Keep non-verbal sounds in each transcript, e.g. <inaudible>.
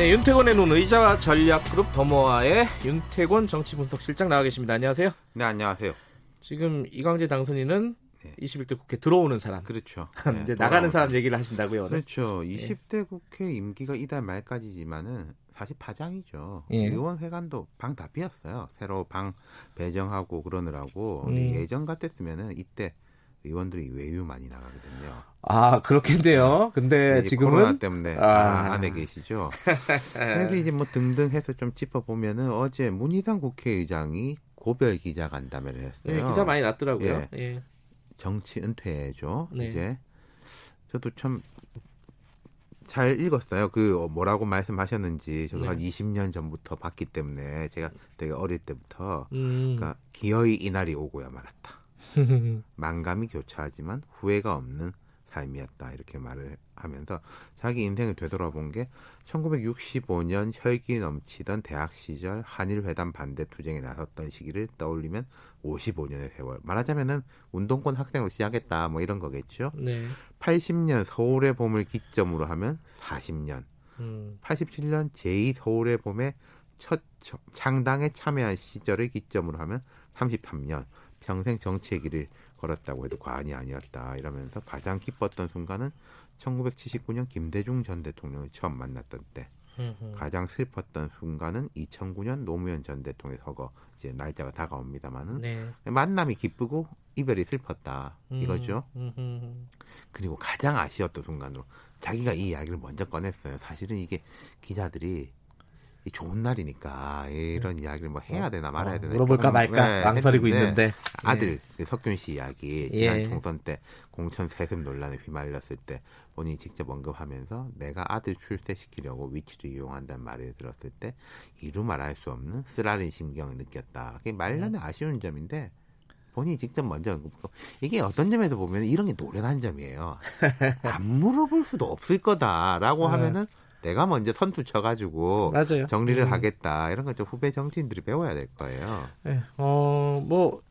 네, 윤태곤의 눈 의자와 전략그룹 더모아의 윤태곤 정치분석실장 나와 계십니다. 안녕하세요. 네, 안녕하세요. 지금 이광재 당선인은 네. 21대 국회 들어오는 사람. 그렇죠. <laughs> 네, 이제 나가는 사람 얘기를 하신다고요. 오늘? 그렇죠. 20대 국회 임기가 이달 말까지지만은 사실 파장이죠. 예. 의원회관도 방 다 비었어요. 새로 방 배정하고 그러느라고 음. 예전 같았으면은 이때 의원들이 외유 많이 나가거든요. 아 그렇겠네요. 근데 이제 지금은 코로나 때문에 아. 다 안에 계시죠. 그래서 이제 뭐 등등 해서 좀 짚어보면은 어제 문희상 국회의장이 고별 기자 간담회를 했어요. 네, 기사 많이 났더라고요. 예. 정치 은퇴죠. 네. 이제 저도 참 잘 읽었어요. 그 뭐라고 말씀하셨는지 저도 네. 한 20년 전부터 봤기 때문에 제가 되게 어릴 때부터 음. 그러니까 기어이 이날이 오고야 말았다. <laughs> 만감이 교차하지만 후회가 없는 삶이었다 이렇게 말을 하면서 자기 인생을 되돌아본 게 1965년 혈기 넘치던 대학 시절 한일 회담 반대 투쟁에 나섰던 시기를 떠올리면 55년의 세월 말하자면은 운동권 학생으로 시작했다 뭐 이런 거겠죠. 네. 80년 서울의 봄을 기점으로 하면 40년, 음. 87년 제2 서울의 봄의 첫 저- 창당에 참여한 시절을 기점으로 하면 33년 평생 정치의 길을 걸었다고 해도 과언이 아니었다 이러면서 가장 기뻤던 순간은 1979년 김대중 전 대통령을 처음 만났던 때 음. 가장 슬펐던 순간은 2009년 노무현 전 대통령 서거 이제 날짜가 다가옵니다만은 네. 만남이 기쁘고 이별이 슬펐다 이거죠. 음, 음, 그리고 가장 아쉬웠던 순간으로 자기가 이 이야기를 먼저 꺼냈어요. 사실은 이게 기자들이 이 좋은 날이니까 이런 이야기를 뭐 해야 되나 말아야 어, 되나 물어볼까 조금, 말까 네, 망설이고 있는데 아들 그 석균 씨 이야기 예. 지난 총선 때 공천 세습 논란에 휘말렸을 때 본인이 직접 언급하면서 내가 아들 출세시키려고 위치를 이용한다는 말을 들었을 때 이루 말할 수 없는 쓰라린 심경을 느꼈다. 그게 말년의 아쉬운 점인데 본인이 직접 먼저 언급하고 이게 어떤 점에서 보면 이런 게 노련한 점이에요. <laughs> 안 물어볼 수도 없을 거다라고 네. 하면은 내가 먼저 선두 쳐가지고 맞아요. 정리를 음. 하겠다 이런 거좀 후배 정치인들이 배워야 될 거예요. 네. 어, 뭐,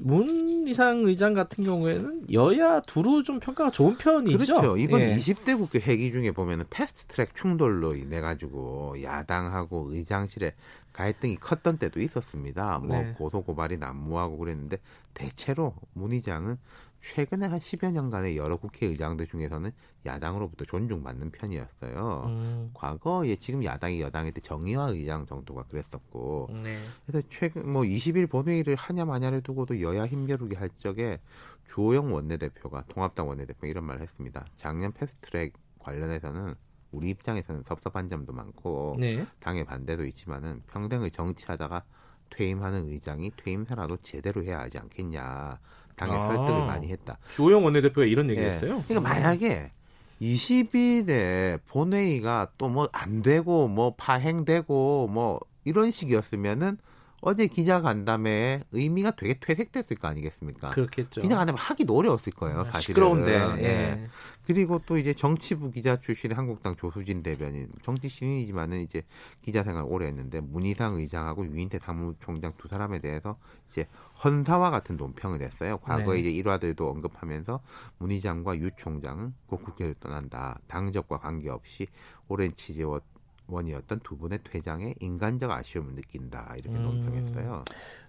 문 이상 의장 같은 경우에는 여야 두루 좀 평가가 좋은 편이죠. 그렇죠. 이번 예. 20대 국회 회기 중에 보면은 패스트트랙 충돌로 인해 가지고 야당하고 의장실에 갈등이 컸던 때도 있었습니다. 뭐 네. 고소 고발이 난무하고 그랬는데 대체로 문 의장은 최근에 한 10여 년간의 여러 국회의장들 중에서는 야당으로부터 존중받는 편이었어요. 음, 과거에 지금 야당이 여당일 때 정의화 의장 정도가 그랬었고 네. 그래서 최근 뭐 20일 본회의를 하냐 마냐를 두고도 여야 힘겨루기 할 적에 주호영 원내대표가 통합당 원내대표 이런 말을 했습니다. 작년 패스트트랙 관련해서는 우리 입장에서는 섭섭한 점도 많고 네. 당의 반대도 있지만은 평생을 정치하다가 퇴임하는 의장이 퇴임사라도 제대로 해야 하지 않겠냐. 당의 아. 설득을 많이 했다. 주호영 원내대표가 이런 얘기 예. 했어요. 그러니까 만약에 20일에 본회의가 또 뭐 안 되고 뭐 파행되고 뭐 이런 식이었으면은 어제 기자간담회의 의미가 되게 퇴색됐을 거 아니겠습니까? 그렇겠죠. 기자간담회 하기도 어려웠을 거예요, 사실은. 시끄러운데. 예. 예. 그리고 또 이제 정치부 기자 출신의 한국당 조수진 대변인, 정치 신인이지만은 이제 기자 생활 오래 했는데 문희상 의장하고 유인태 사무총장 두 사람에 대해서 이제 헌사와 같은 논평을 냈어요. 과거에 네. 이제 일화들도 언급하면서 문 의장과 유 총장은 곧 국회를 떠난다. 당적과 관계없이 오랜 취재원 원이었던 두 분의 퇴장에 인간적 아쉬움을 느낀다 이렇게 음. 논평했어요.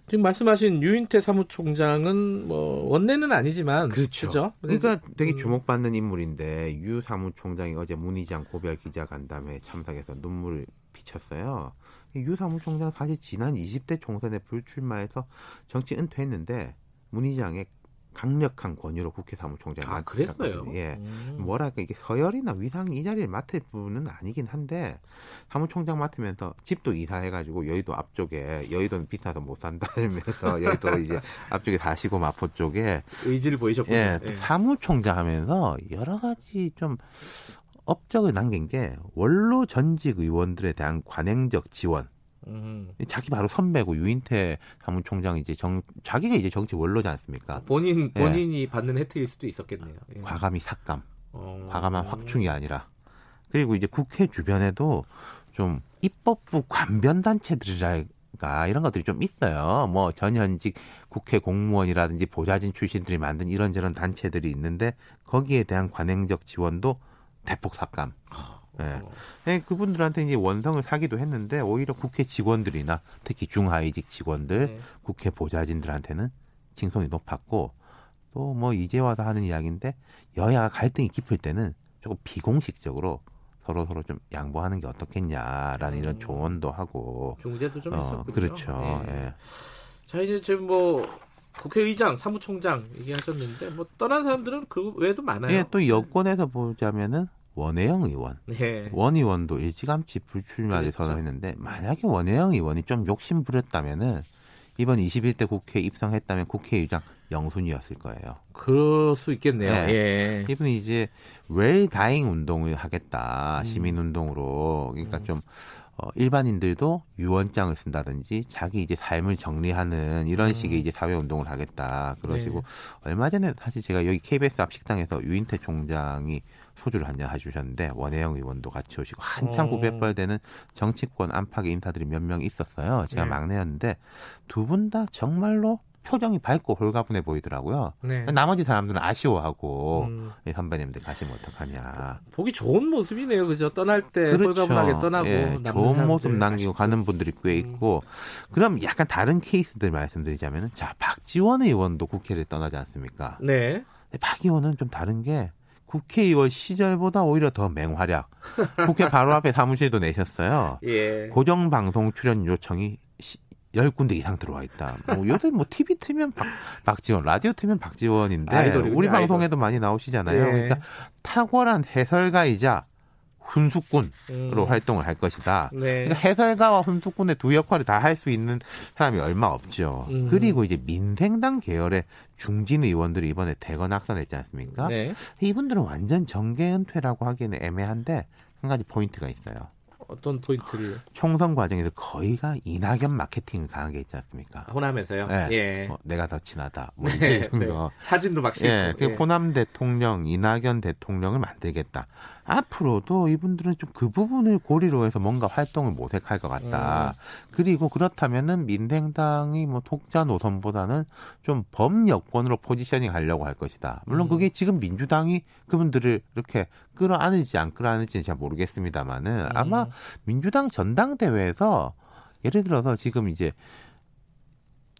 지금 말씀하신 유인태 사무총장은 뭐 원내는 아니지만 그렇죠. 그러니까 되게 음. 주목받는 인물인데 유 사무총장이 어제 문희장 고별 기자 간담회에 참석해서 눈물을 비쳤어요. 유 사무총장 사실 지난 20대 총선에 불출마해서 정치 은퇴했는데 문희장의 강력한 권유로 국회 사무총장이 아 그랬어요. 예. 음. 뭐랄까 이게 서열이나 위상이 이 자리를 맡을 분은 아니긴 한데 사무총장 맡으면서 집도 이사해가지고 여의도 앞쪽에 여의도는 비싸서 못 산다면서 <laughs> 여의도 이제 앞쪽에 사시고 마포 쪽에 의지를 보이셨군요. 예, 예. 사무총장 하면서 여러 가지 좀 업적을 남긴 게 원로 전직 의원들에 대한 관행적 지원. 음. 자기 바로 선배고 유인태 사무총장이 이제 정 자기가 이제 정치 원로지 않습니까? 본인 예. 본인이 받는 혜택일 수도 있었겠네요. 예. 과감히 삭감, 어. 과감한 확충이 아니라 그리고 이제 국회 주변에도 좀 입법부 관변 단체들이랄까 이런 것들이 좀 있어요. 뭐 전현직 국회 공무원이라든지 보좌진 출신들이 만든 이런저런 단체들이 있는데 거기에 대한 관행적 지원도 대폭 삭감. 예. 예, 그분들한테 이제 원성을 사기도 했는데 오히려 국회 직원들이나 특히 중하위직 직원들, 네. 국회 보좌진들한테는 칭송이 높았고 또 뭐 이제 와서 하는 이야기인데 여야가 갈등이 깊을 때는 조금 비공식적으로 서로 서로 좀 양보하는 게 어떻겠냐라는 이런 음. 조언도 하고 중재도 좀 어, 있었군요. 그렇죠. 예. 예. 자 이제 지금 뭐 국회의장, 사무총장 얘기하셨는데 뭐 떠난 사람들은 그 외에도 많아요. 예, 또 여권에서 보자면은 원혜영 의원, 네. 원 의원도 일찌감치 불출마를 그렇죠. 선언했는데 만약에 원혜영 의원이 좀 욕심 부렸다면은 이번 21대 국회에 입성했다면 국회의장 영순이었을 거예요. 그럴 수 있겠네요. 네. 예. 이분이 이제 웰다잉 운동을 하겠다 음. 시민 운동으로 그러니까 좀 어, 일반인들도 유언장을 쓴다든지 자기 이제 삶을 정리하는 이런 음. 식의 이제 사회 운동을 하겠다 그러시고 네. 얼마 전에 사실 제가 여기 KBS 앞 식당에서 유인태 총장이 소주를 한 잔 해주셨는데 원혜영 의원도 같이 오시고 한참 어. 구별되는 정치권 안팎의 인사들이 몇 명 있었어요. 제가 네. 막내였는데 두 분 다 정말로 표정이 밝고 홀가분해 보이더라고요. 네. 나머지 사람들은 아쉬워하고 음, 이 선배님들 가시면 어떡하냐. 보기 좋은 모습이네요. 그죠? 떠날 때 홀가분하게 떠나고 예, 좋은 모습 남기고 아쉽고. 가는 분들이 꽤 있고 그럼 약간 다른 케이스들 말씀드리자면은 자 박지원 의원도 국회를 떠나지 않습니까? 네. 박 의원은 좀 다른 게 국회의원 시절보다 오히려 더 맹활약. 국회 바로 앞에 사무실도 내셨어요. <laughs> 예. 고정 방송 출연 요청이 시, 10군데 이상 들어와 있다. 뭐 요즘 뭐 TV 틀면 박, 박지원, 라디오 틀면 박지원인데 아이돌이군요, 우리 아이돌. 방송에도 많이 나오시잖아요. 예. 그러니까 탁월한 해설가이자 훈수꾼으로 음. 활동을 할 것이다. 네. 그러니까 해설가와 훈수꾼의 두 역할을 다 할 수 있는 사람이 얼마 없죠. 음. 그리고 이제 민생당 계열의 중진 의원들이 이번에 대거 낙선했지 않습니까? 네. 이분들은 완전 정계 은퇴라고 하기에는 애매한데 한 가지 포인트가 있어요. 어떤 포인트를 총선 과정에서 거의가 이낙연 마케팅을 강하게 했지 않습니까? 호남에서요? 네. 예. 뭐 내가 더 친하다. 뭐 네, 이런 네. 거. 사진도 막 싣고. 예, 그 예. 호남 대통령, 이낙연 대통령을 만들겠다. 앞으로도 이분들은 좀 그 부분을 고리로 해서 뭔가 활동을 모색할 것 같다. 음. 그리고 그렇다면은 민생당이 뭐 독자 노선보다는 좀 범여권으로 포지셔닝 하려고 할 것이다. 물론 음. 그게 지금 민주당이 그분들을 이렇게 끌어안을지 안 끌어안을지는 잘 모르겠습니다만은 아마 음. 민주당 전당대회에서 예를 들어서 지금 이제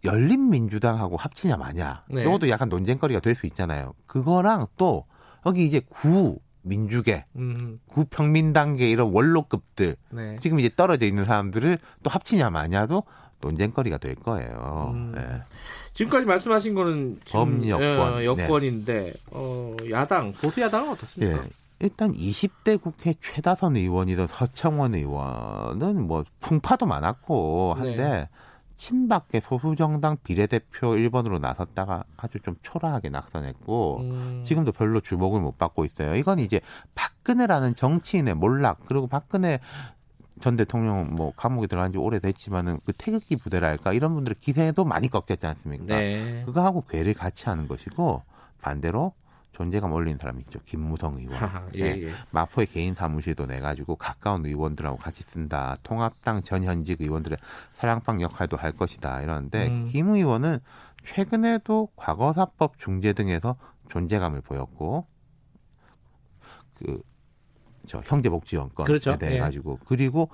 열린민주당하고 합치냐 마냐 네. 이것도 약간 논쟁거리가 될 수 있잖아요. 그거랑 또 여기 이제 구 민주계, 음, 구 평민당계 이런 원로급들 네. 지금 이제 떨어져 있는 사람들을 또 합치냐 마냐도 논쟁거리가 될 거예요. 음. 예. 지금까지 말씀하신 거는 지금 범여권. 어, 여권인데 어, 야당 보수 야당은 어떻습니까? 예. 일단 20대 국회 최다선 의원이던 서청원 의원은 뭐 풍파도 많았고 한데 네. 친박계 소수정당 비례대표 1번으로 나섰다가 아주 좀 초라하게 낙선했고 음, 지금도 별로 주목을 못 받고 있어요. 이건 이제 박근혜라는 정치인의 몰락 그리고 박근혜 전 대통령 뭐 감옥에 들어간 지 오래됐지만은 그 태극기 부대랄까 이런 분들의 기세도 많이 꺾였지 않습니까? 네. 그거하고 괴를 같이 하는 것이고 반대로 존재감 올리는 사람이 있죠. 김무성 의원. 하하, <laughs> 예, 예. 예. 마포의 개인 사무실도 내가지고 가까운 의원들하고 같이 쓴다. 통합당 전현직 의원들의 사랑방 역할도 할 것이다. 이러는데 음. 김 의원은 최근에도 과거사법 중재 등에서 존재감을 보였고 그 저 형제복지원건에 그렇죠. 대해 예. 가지고 그리고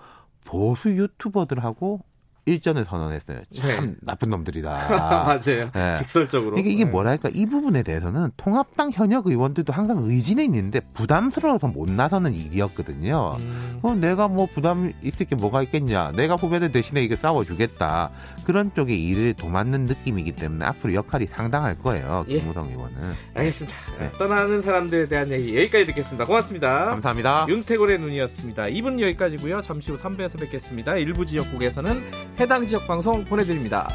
보수 유튜버들하고 일전을 선언했어요. 참 네. 나쁜 놈들이다. <laughs> 맞아요. 예. 직설적으로. 그러니까 이게 네. 뭐랄까 이 부분에 대해서는 통합당 현역 의원들도 항상 의지는 있는데 부담스러워서 못 나서는 일이었거든요. 음, 그럼 내가 뭐 부담 있을 게 뭐가 있겠냐. 내가 후배들 대신에 이게 싸워주겠다. 그런 쪽에 일을 도맡는 느낌이기 때문에 앞으로 역할이 상당할 거예요. 예. 김무성 의원은. 알겠습니다. 네. 떠나는 사람들에 대한 얘기 여기까지 듣겠습니다. 고맙습니다. 감사합니다. 윤태곤의 눈이었습니다. 2분 여기까지고요. 잠시 후 3부에서 뵙겠습니다. 일부 지역국에서는 해당 지역 방송 보내드립니다.